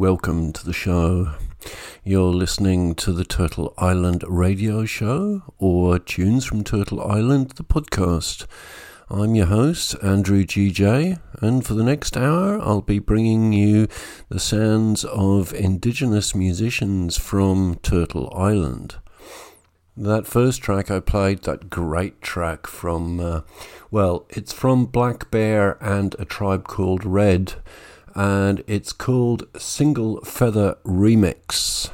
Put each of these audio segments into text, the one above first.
Welcome to the show. You're listening to the Turtle Island radio show or Tunes from Turtle Island, the podcast. I'm your host, Andrew GJ, and for the next hour, I'll be bringing you the sounds of indigenous musicians from Turtle Island. That first track I played, that great track from, uh, well, it's from Black Bear and a tribe called Red, and it's called Single Feather Remix.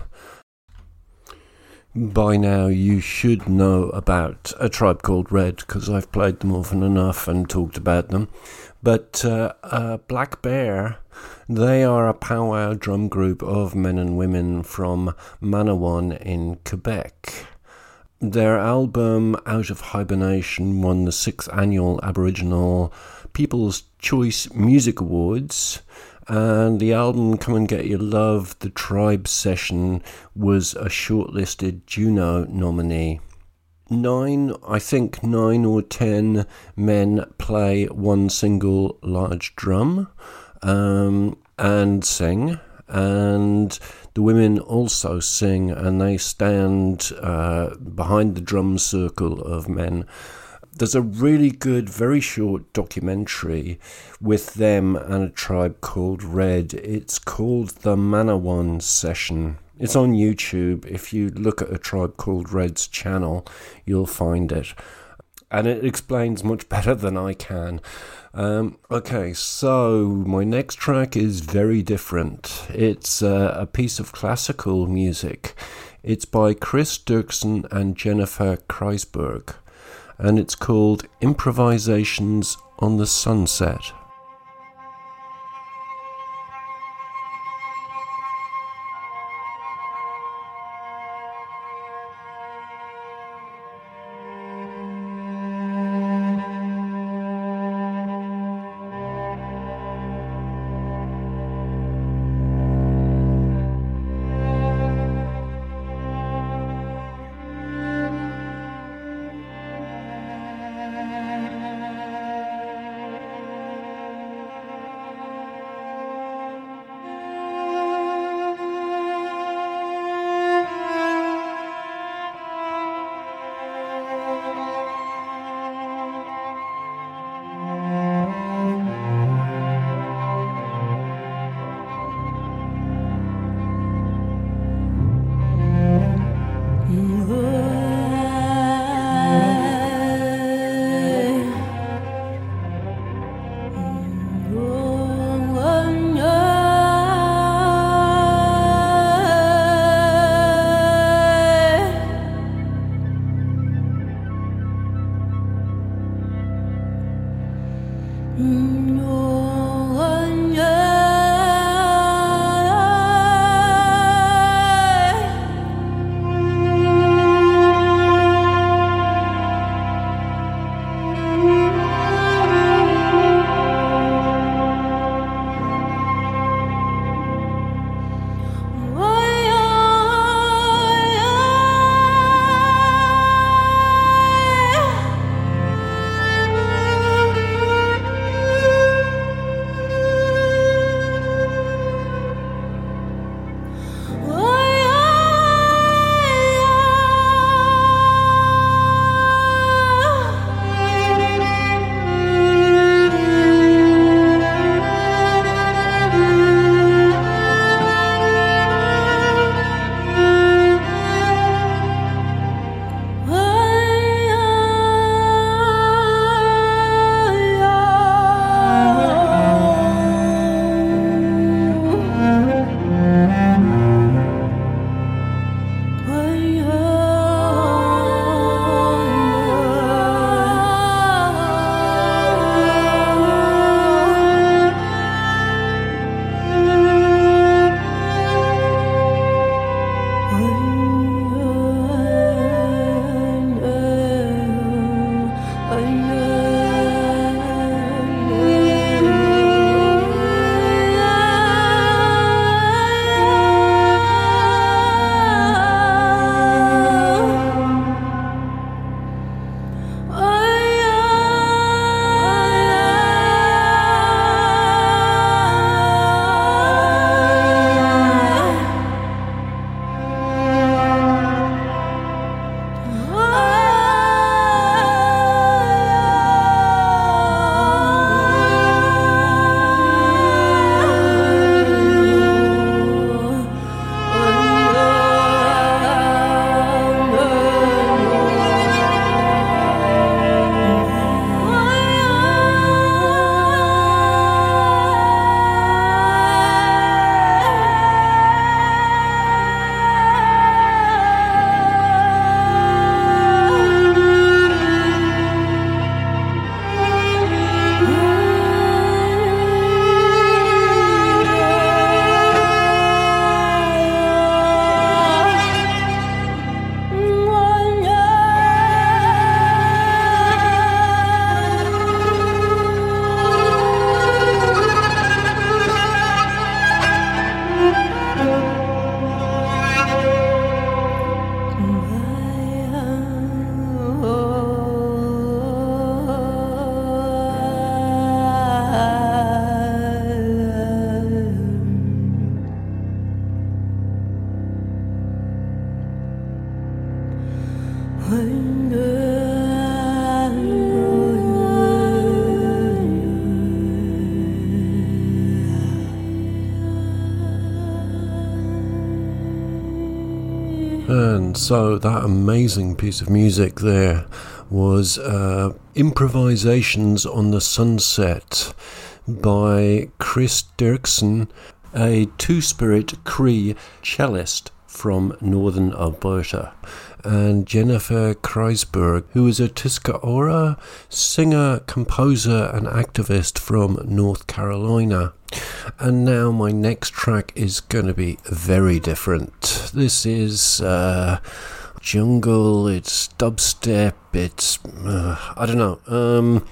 By now, you should know about a tribe called Red because I've played them often enough and talked about them. But uh, uh, Black Bear, they are a powwow drum group of men and women from Manawan in Quebec. Their album Out of Hibernation won the sixth annual Aboriginal People's Choice Music Awards and the album Come and Get Your Love, the Tribe Session, was a shortlisted Juno nominee. Nine, I think nine or ten men play one single large drum um, and sing, and the women also sing and they stand uh, behind the drum circle of men there's a really good, very short documentary with them and a tribe called Red. It's called the Manawan Session. It's on YouTube. If you look at a tribe called Red's channel, you'll find it. And it explains much better than I can. Um, okay, so my next track is very different. It's uh, a piece of classical music. It's by Cris Derksen and Jennifer Kreisberg and it's called Improvisations on the Sunset. So that amazing piece of music there was uh, Improvisations on the Sunset by Cris Derksen, a two spirit Cree cellist from northern Alberta, and Jennifer Kreisberg, who is a Tuscarora singer, composer, and activist from North Carolina. And now my next track is going to be very different. This is. Uh, jungle, it's dubstep, it's uh, I don't know. Um,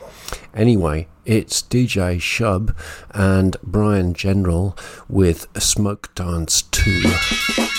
anyway, it's DJ Shub and Brian General with Smoke Dance 2.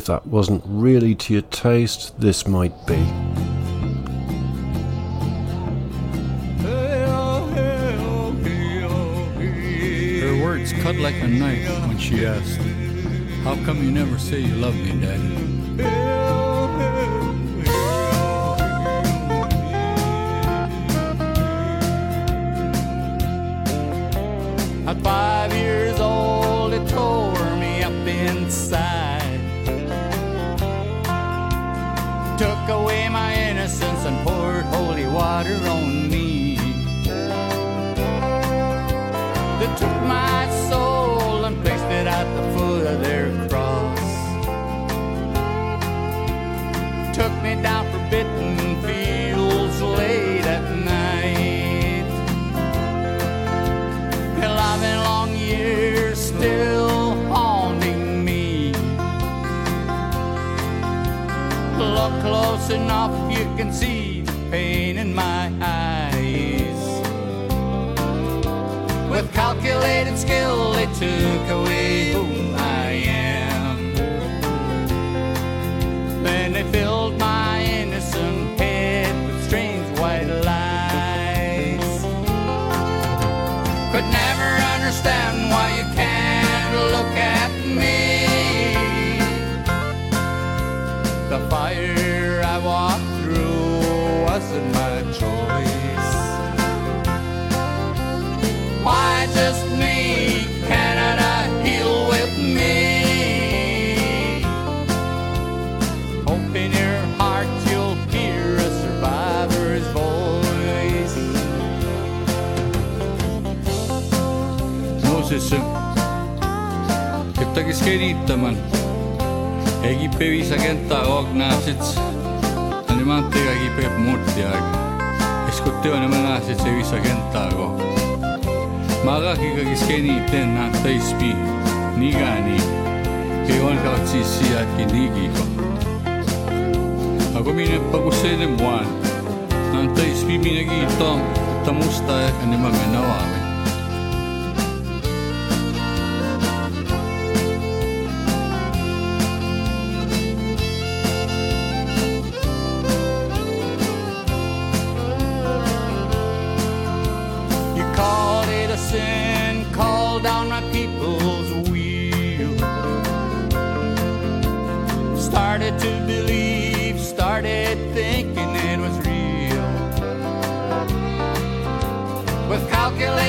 If that wasn't really to your taste, this might be. Her words cut like a knife when she asked, How come you never say you love me, Daddy? Close enough, you can see pain in my eyes. With calculated skill, they took away who I am. Then they filled my hakatagis kenitama. Egipea viisakymmentä ognaasit, animaattia Egipea muuttia. Eskutti on emanaasit se viisakymmentä ko. Magaki kakis keniten nähtäispi, nigani. Ei on kautsi sijakin nigiko. Ako minne pakuseen muan, nähtäispi minäkin tom, että musta ehkä nimemme navaamme. With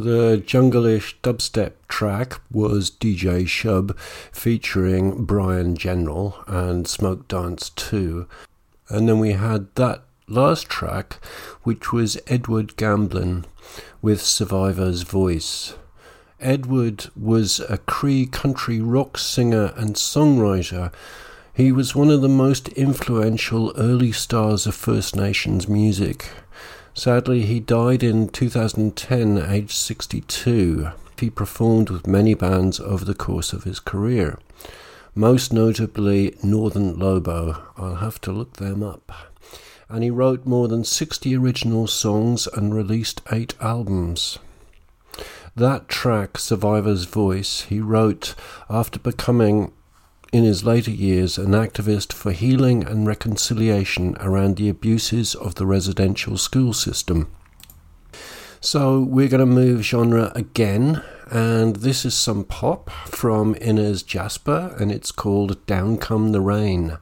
the jungle-ish dubstep track was DJ Shub featuring Brian General and Smoke Dance 2. And then we had that last track, which was Edward Gamblin with Survivor's Voice. Edward was a Cree country rock singer and songwriter. He was one of the most influential early stars of First Nations music. Sadly, he died in 2010, aged 62. He performed with many bands over the course of his career, most notably Northern Lobo. I'll have to look them up. And he wrote more than 60 original songs and released eight albums. That track, Survivor's Voice, he wrote after becoming in his later years an activist for healing and reconciliation around the abuses of the residential school system. So we're going to move genre again, and this is some pop from Inez Jasper, and it's called Down Come the Rain.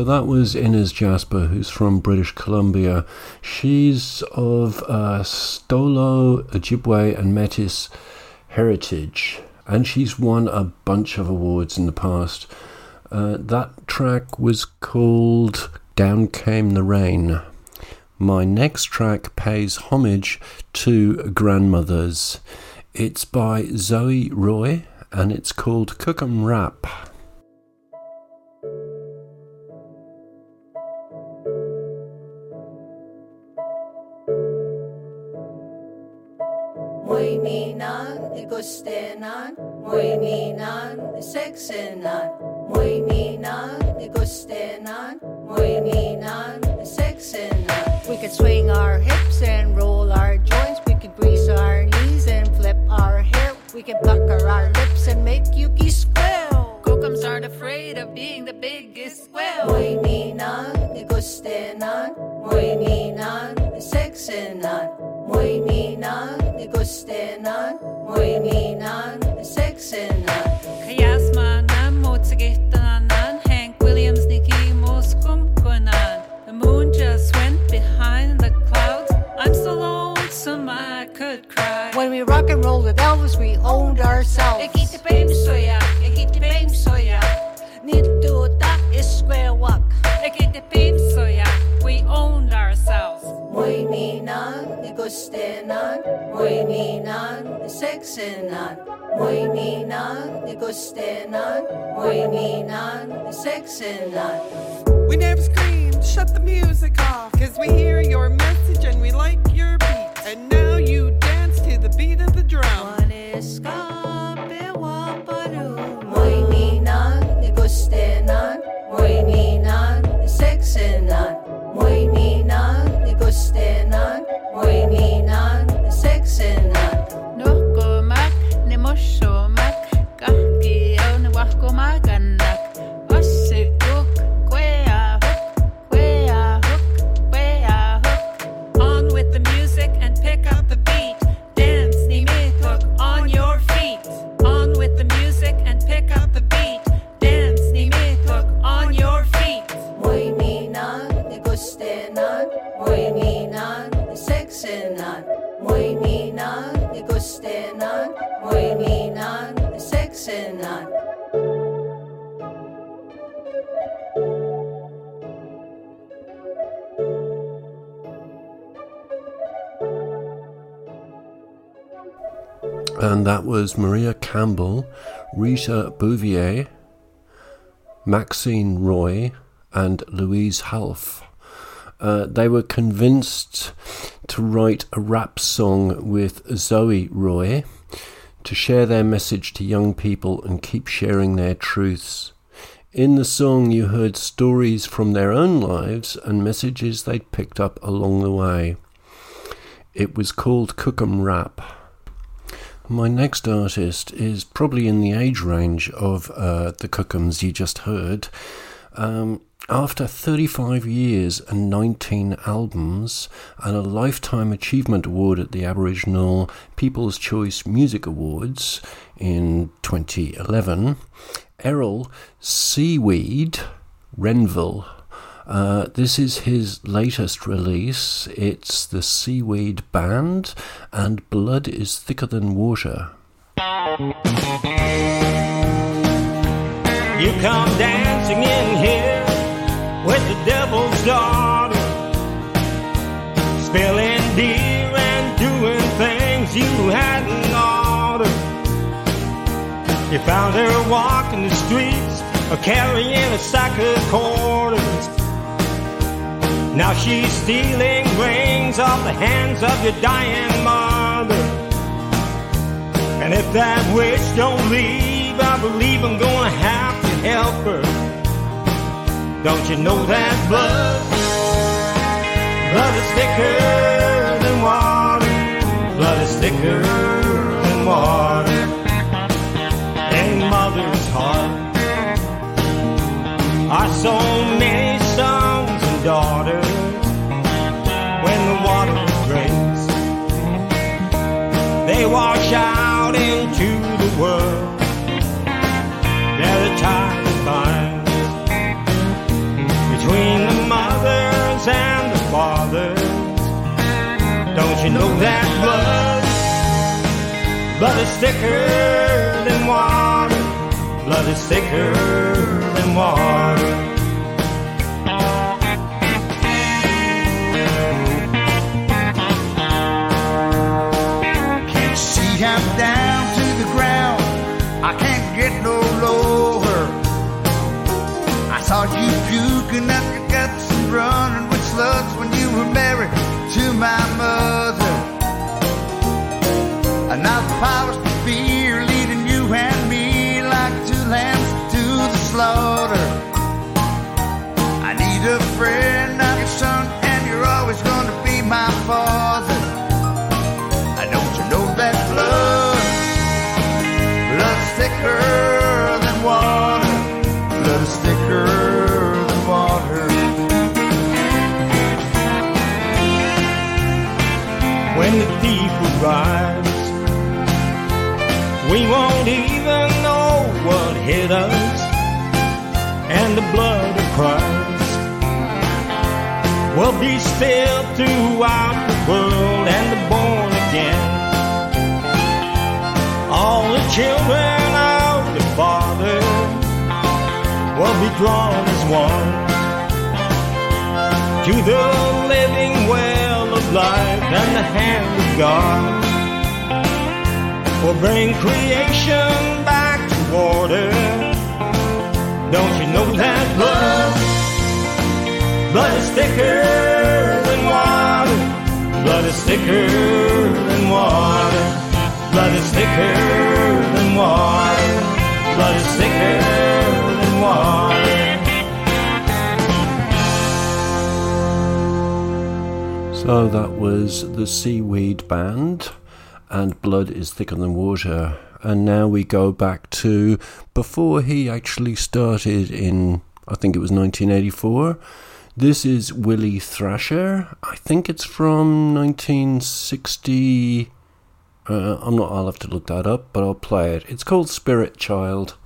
So that was Inez Jasper, who's from British Columbia. She's of uh, Stolo, Ojibwe, and Metis heritage, and she's won a bunch of awards in the past. Uh, that track was called Down Came the Rain. My next track pays homage to grandmothers. It's by Zoey Roy and it's called Kokum Rap. We could swing our hips and roll our joints. We could grease our knees and flip our hair. We could pucker our lips and make Yuki squeal. Kokums aren't afraid of being the biggest squeal. Muy minan, de gustenan, muy de sexenan, muy minan, de gustenan, muy minan, de sexenan. Kayasmanan, Mozagitanan, Hank Williams, Nicky Moskumkunan. The moon just went behind the clouds. I'm so lonesome I could cry. When we rock and rolled with Elvis, we owned ourselves. Gustenan, muy minan, de sexenan, muy minan, de gustenan, muy minan, de sexenan. We never screamed, shut the music off, cause we hear your message and we like your beat. And now you dance to the beat of the drum. One is scape waparu. Muy minan, de And that was Maria Campbell, Rita Bouvier, Maxine Roy, and Louise Halfe. Uh, they were convinced to write a rap song with Zoey Roy to share their message to young people and keep sharing their truths. In the song, you heard stories from their own lives and messages they'd picked up along the way. It was called Kokum Rap. My next artist is probably in the age range of uh, the Kokums you just heard. Um, after 35 years and 19 albums and a Lifetime Achievement Award at the Aboriginal People's Choice Music Awards in 2011, Errol C-Weed Ranville. Uh, this is his latest release. It's the C-Weed Band, and Blood is Thicker Than Water. You come dancing in here with the devil's daughter, spilling beer and doing things you hadn't ordered. You found her walking the streets carrying a sack of quarters. Now she's stealing rings off the hands of your dying mother. And if that witch don't leave, I believe I'm gonna have to help her. Don't you know that blood? Blood is thicker than water. Blood is thicker than water. In mother's heart are so know that blood? Blood is thicker than water. Blood is thicker than water. Can't see I'm down to the ground. I can't get no lower. I saw you puking up your guts and running with slugs when you were married to my And will be spilled throughout the world and the born again. All the children of the Father will be drawn as one to the living well of life and the hand of God will bring creation back to order. Don't you know that blood? Blood is thicker than water. Blood is thicker than water. Blood is thicker than water. Blood is thicker than water. So that was the C-Weed Band and Blood is Thicker Than Water. And now we go back to before he actually started in, I think it was 1984. This is Willie Thrasher. I think it's from 1960. Uh, I'm not, I'll have to look that up, but I'll play it. It's called Spirit Child.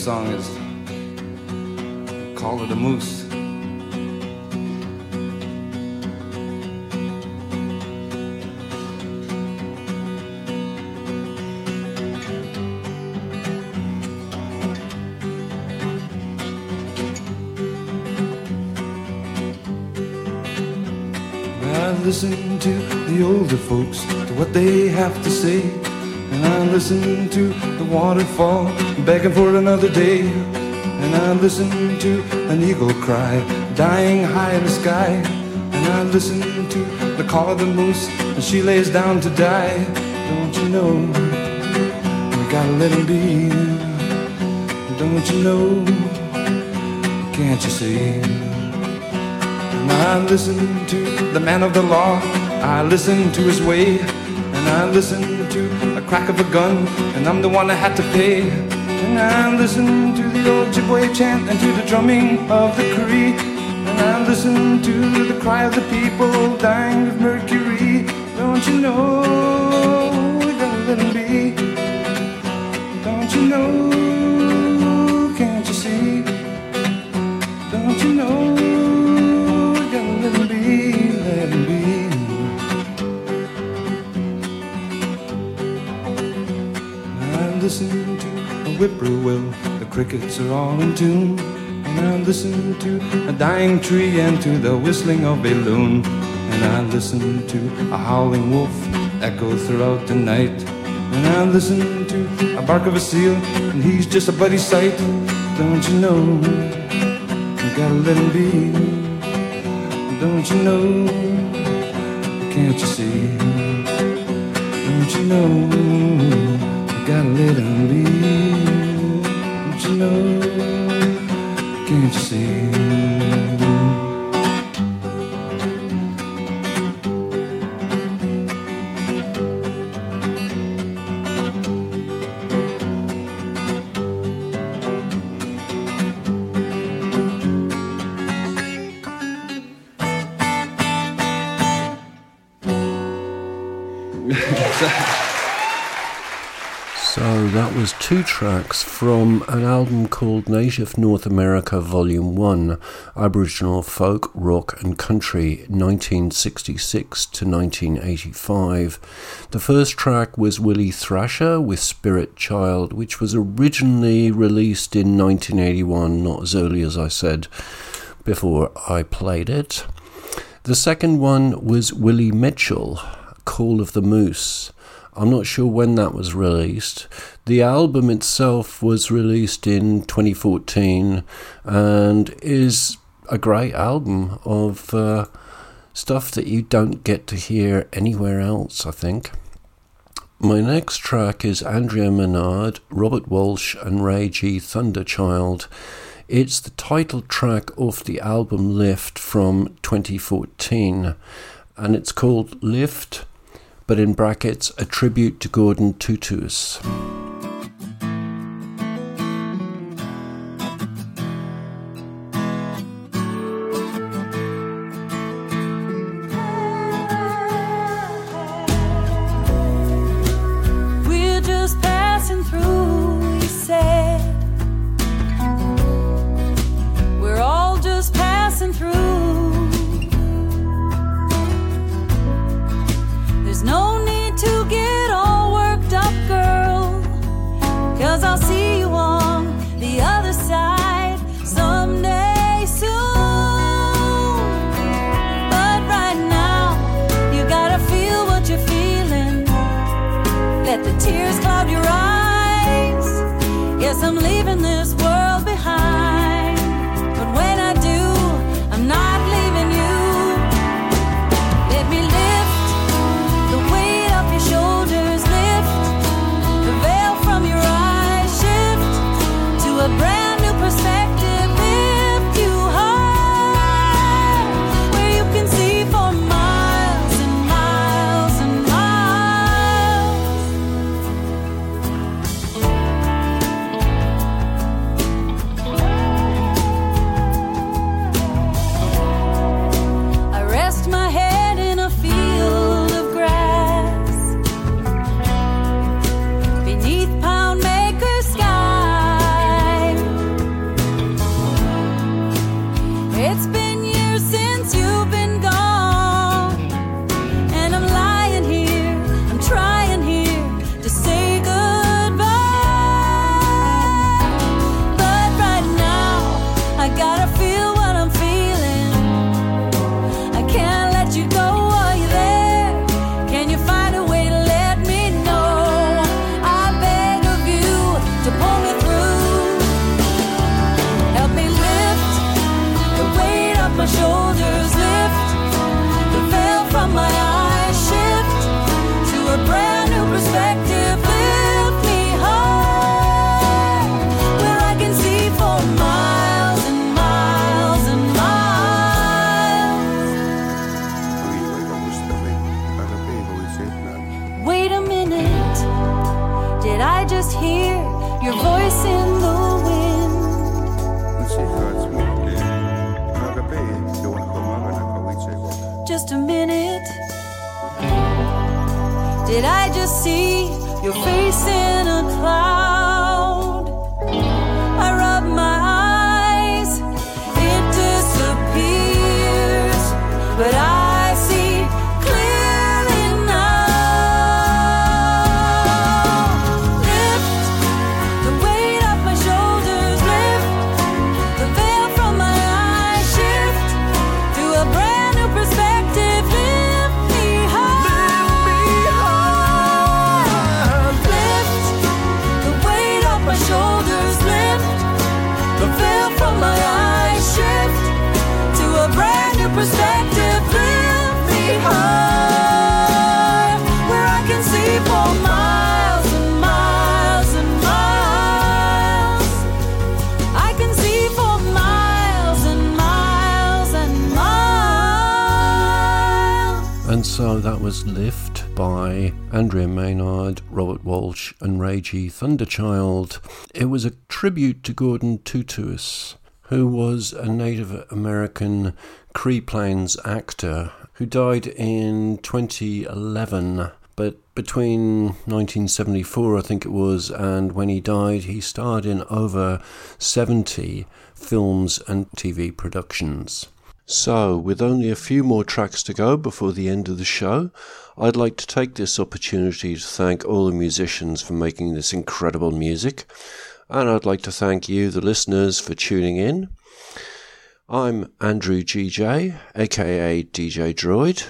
Song is Call of the Moose. I listen to the older folks, to what they have to say. Listen to the waterfall, begging for another day. And I listen to an eagle cry, dying high in the sky. And I listen to the call of the moose, and she lays down to die. Don't you know? We gotta let him be. Don't you know? Can't you see? And I listen to the man of the law. I listen to his way. And I listen to crack of a gun. And I'm the one that had to pay. And I listen to the old Ojibwe chant and to the drumming of the Cree. And I listen to the cry of the people dying of mercury. Don't you know we gotta let him be? Crickets are all in tune. And I listen to a dying tree and to the whistling of a loon. And I listen to a howling wolf echo throughout the night. And I listen to a bark of a seal, and he's just a bloody sight. Don't you know? You gotta let him be. Don't you know? Can't you see? Don't you know? You gotta let him be. Know? Tracks from an album called Native North America Volume 1 Aboriginal Folk, Rock and Country 1966 to 1985. The first track was Willie Thrasher with Spirit Child, which was originally released in 1981, not as early as I said before I played it. The second one was Willy Mitchell, Call of the Moose. I'm not sure when that was released. The album itself was released in 2014 and is a great album of uh, stuff that you don't get to hear anywhere else, I think. My next track is Andrea Menard, Robert Walsh, and Ray G. Thunderchild. It's the title track off the album Lift from 2014, and it's called Lift but in brackets, a tribute to Gordon Tootoosis. And so that was Lift by Andrea Menard, Robert Walsh, and Ray G. Thunderchild. It was a tribute to Gordon Tootoosis, who was a Native American Cree Plains actor who died in 2011. But between 1974, I think it was, and when he died, he starred in over 70 films and TV productions. So, with only a few more tracks to go before the end of the show, I'd like to take this opportunity to thank all the musicians for making this incredible music, and I'd like to thank you, the listeners, for tuning in. I'm Andrew GJ, aka DJ Droid,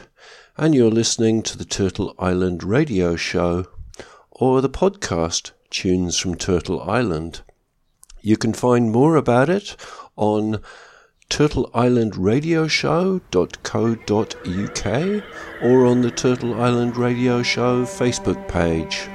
and you're listening to the Turtle Island radio show or the podcast Tunes from Turtle Island. You can find more about it on turtleislandradioshow.co.uk or on the Turtle Island Radio Show Facebook page.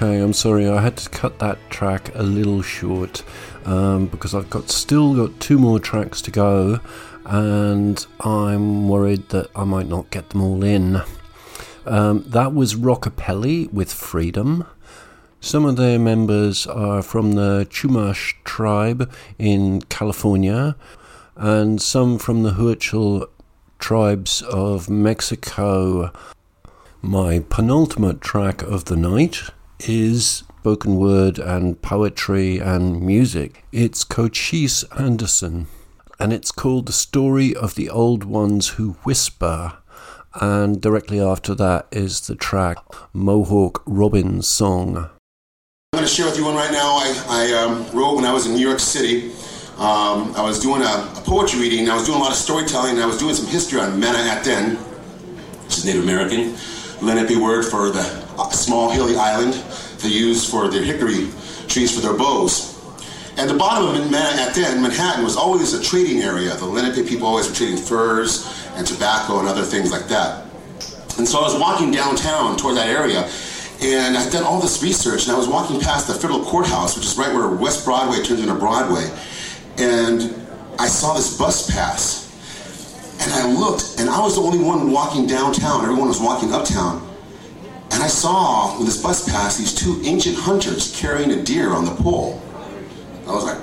Okay, I'm sorry. I had to cut that track a little short um, because I've got still got two more tracks to go, and I'm worried that I might not get them all in. Um, that was Rockapelli with Freedom. Some of their members are from the Chumash tribe in California, and some from the Huichol tribes of Mexico. My penultimate track of the night is spoken word and poetry and music. It's Cochise Anderson, and it's called The Story of the Old Ones Who Whisper. And directly after that is the track Mohawk Robin's Song. I'm going to share with you one right now. I, I um, wrote when I was in New York City. Um, I was doing a, a poetry reading. and I was doing a lot of storytelling, and I was doing some history on Manhattan, which is Native American, Lenape word for the small hilly island they used for their hickory trees for their bows. And the bottom of Manhattan was always a trading area. The Lenape people always were trading furs and tobacco and other things like that. And so I was walking downtown toward that area, and I'd done all this research, and I was walking past the federal courthouse, which is right where West Broadway turns into Broadway, and I saw this bus pass. And I looked, and I was the only one walking downtown. Everyone was walking uptown. And I saw, when this bus passed, these two ancient hunters carrying a deer on the pole. I was like,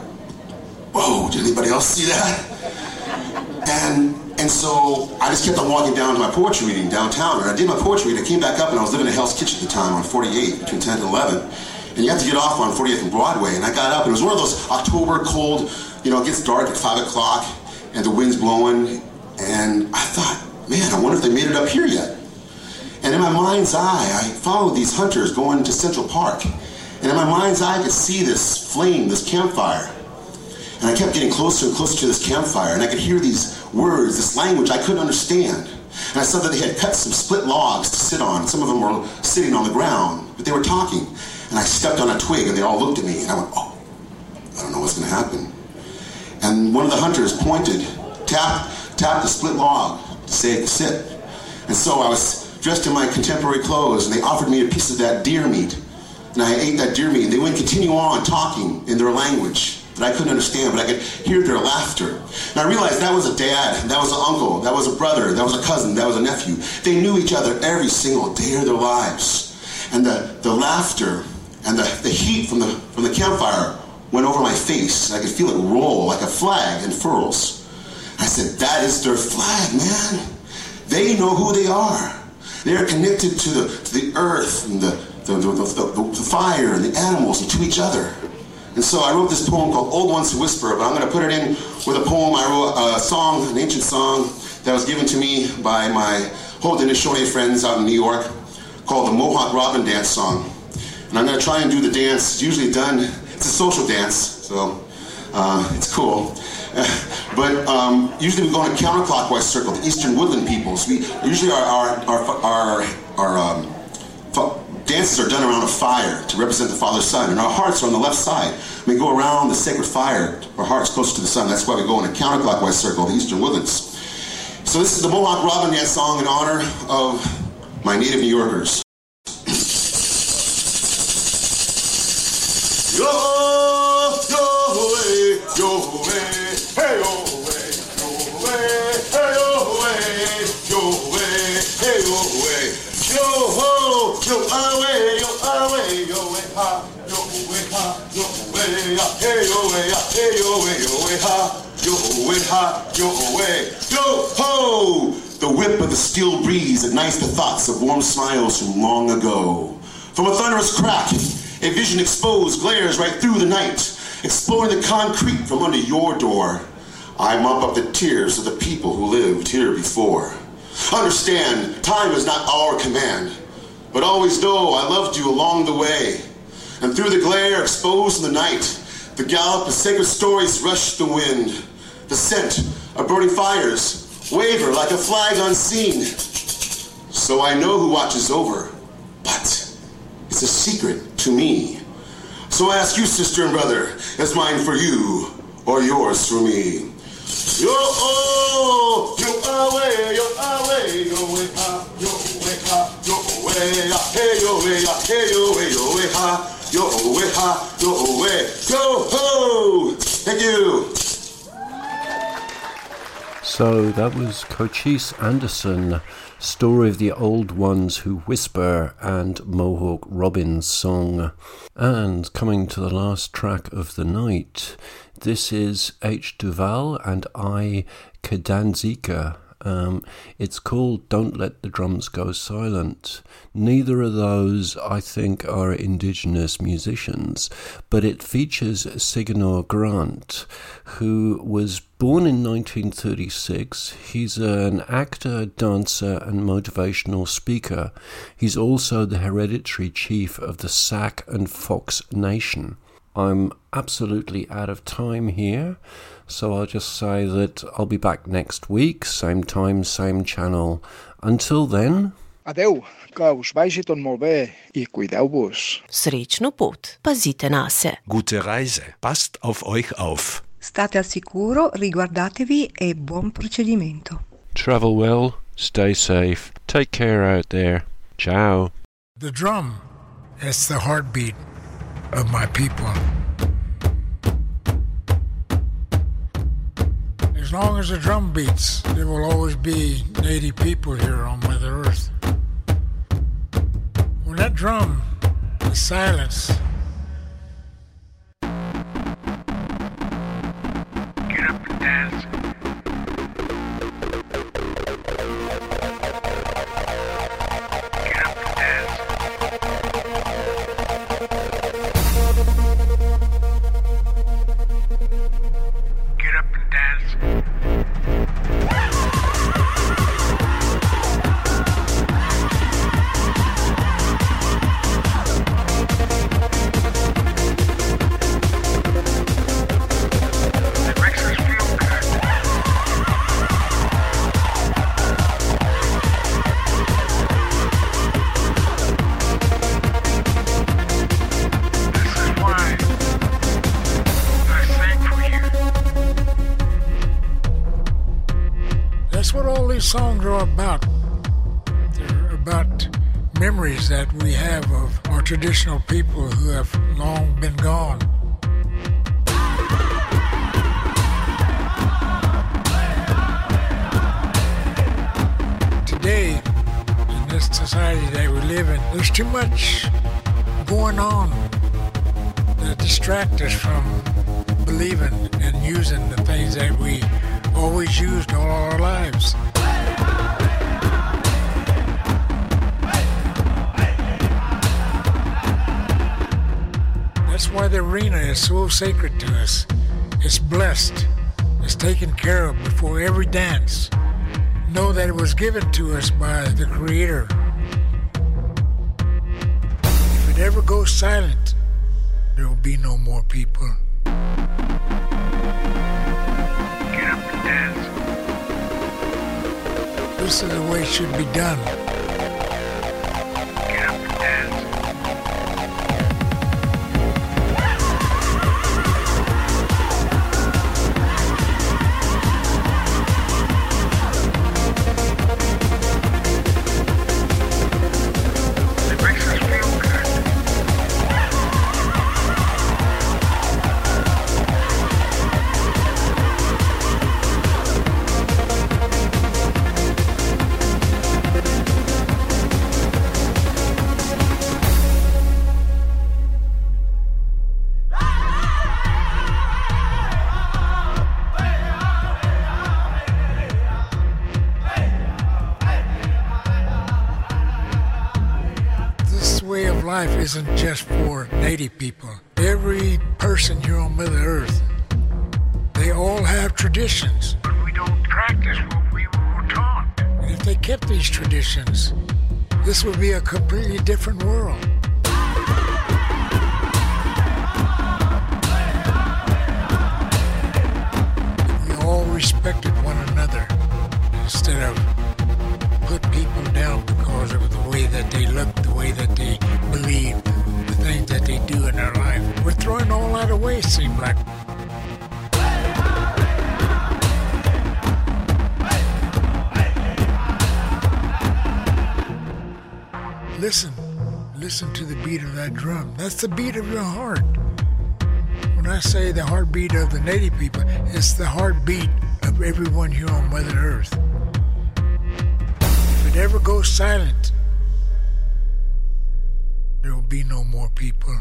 whoa, did anybody else see that? And and so I just kept on walking down to my poetry reading downtown. And I did my poetry reading. I came back up and I was living in Hell's Kitchen at the time on 48, between 10 and 11. And you have to get off on 48th and Broadway. And I got up and it was one of those October cold, you know, it gets dark at 5 o'clock and the wind's blowing. And I thought, man, I wonder if they made it up here yet. And in my mind's eye, I followed these hunters going to Central Park. And in my mind's eye, I could see this flame, this campfire. And I kept getting closer and closer to this campfire, and I could hear these words, this language I couldn't understand. And I saw that they had cut some split logs to sit on. Some of them were sitting on the ground, but they were talking. And I stepped on a twig, and they all looked at me, and I went, oh, I don't know what's going to happen. And one of the hunters pointed, tapped, tapped the split log to say, sip. And so I was dressed in my contemporary clothes, and they offered me a piece of that deer meat. And I ate that deer meat. And They would continue on talking in their language that I couldn't understand, but I could hear their laughter. And I realized that was a dad, that was an uncle, that was a brother, that was a cousin, that was a nephew. They knew each other every single day of their lives. And the, the laughter and the, the heat from the, from the campfire went over my face. I could feel it roll like a flag in furls. I said, that is their flag, man. They know who they are. They are connected to the, to the earth and the, the, the, the, the fire and the animals and to each other. And so I wrote this poem called Old Ones Who Whisper, but I'm going to put it in with a poem. I wrote a song, an ancient song that was given to me by my Haudenosaunee friends out in New York called the Mohawk Robin Dance Song. And I'm going to try and do the dance. It's usually done, it's a social dance, so uh, it's cool. but um, usually we go in a counterclockwise circle, the Eastern Woodland peoples. We usually our our our our, our um, dances are done around a fire to represent the Father Sun, and our hearts are on the left side. We go around the sacred fire, our hearts close to the sun. That's why we go in a counterclockwise circle, the Eastern Woodlands. So this is the Mohawk Robin Dance song in honor of my native New Yorkers. Yo, away, yo, away, yo, way, ha, yo, way, ha, yo, way, ya, hey, yo, way, ya, hey, yo, way, yo, way, ha, yo, way, ha, yo, way, yo, ho. The whip of the steel breeze ignites the thoughts of warm smiles from long ago. From a thunderous crack, a vision exposed glares right through the night, exploring the concrete from under your door. I mop up the tears of the people who lived here before. Understand, time is not our command, but always know I loved you along the way. And through the glare exposed in the night, the gallop of sacred stories rushed the wind. The scent of burning fires waver like a flag unseen. So I know who watches over, but it's a secret to me. So I ask you, sister and brother, is mine for you or yours for me? Yo, oh, yo, away, yo, away, yo, way, ah, yo, way ha, yo way ya, hey yo way ya, hey yo way yo way ha, yo way ha, yo way, yo ho. Thank you. So that was Cochise Anderson, Story of the Old Ones Who Whisper, and Mohawk Robin's song. And coming to the last track of the night, this is H. Doval and I. Kedanzika. Um, it's called Don't Let the Drums Go Silent. Neither of those, I think, are indigenous musicians, but it features Saginaw Grant, who was born in 1936. He's an actor, dancer, and motivational speaker. He's also the hereditary chief of the Sac and Fox Nation. I'm absolutely out of time here, so I'll just say that I'll be back next week, same time, same channel. Until then, Adeu, que us vagi tot molt bé i cuideu-vos. Srečno pot, pazite na se. Gute Reise. Passt auf euch auf. State al sicuro, riguardatevi e buon procedimento. travel well, stay safe, take care out there. Ciao. The drum, it's the heartbeat of my people. As long as the drum beats, there will always be native people here on Mother Earth. When that drum is silenced, always used all our lives. That's why the arena is so sacred to us. It's blessed. It's taken care of before every dance. Know that it was given to us by the Creator. If it ever goes silent, there will be no more people. This is the way it should be done. People. Seems like. listen. Listen to the beat of that drum. That's the beat of your heart. When I say the heartbeat of the native people, it's the heartbeat of everyone here on Mother Earth. If it ever goes silent, there will be no more people.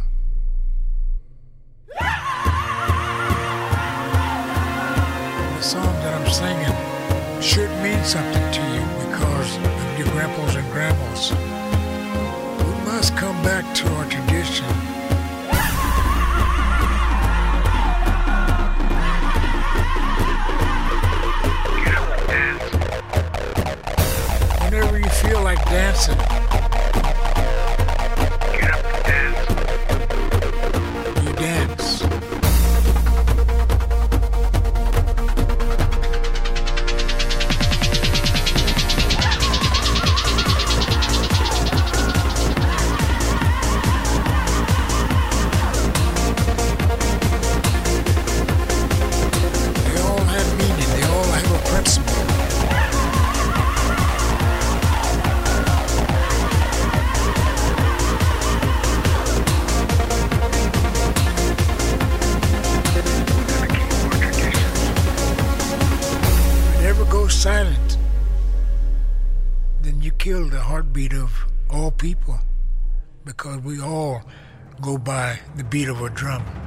Song that I'm singing should mean something to you because of your grandpas and grandmas. We must come back to our tradition. Whenever you feel like dancing, beat of a drum.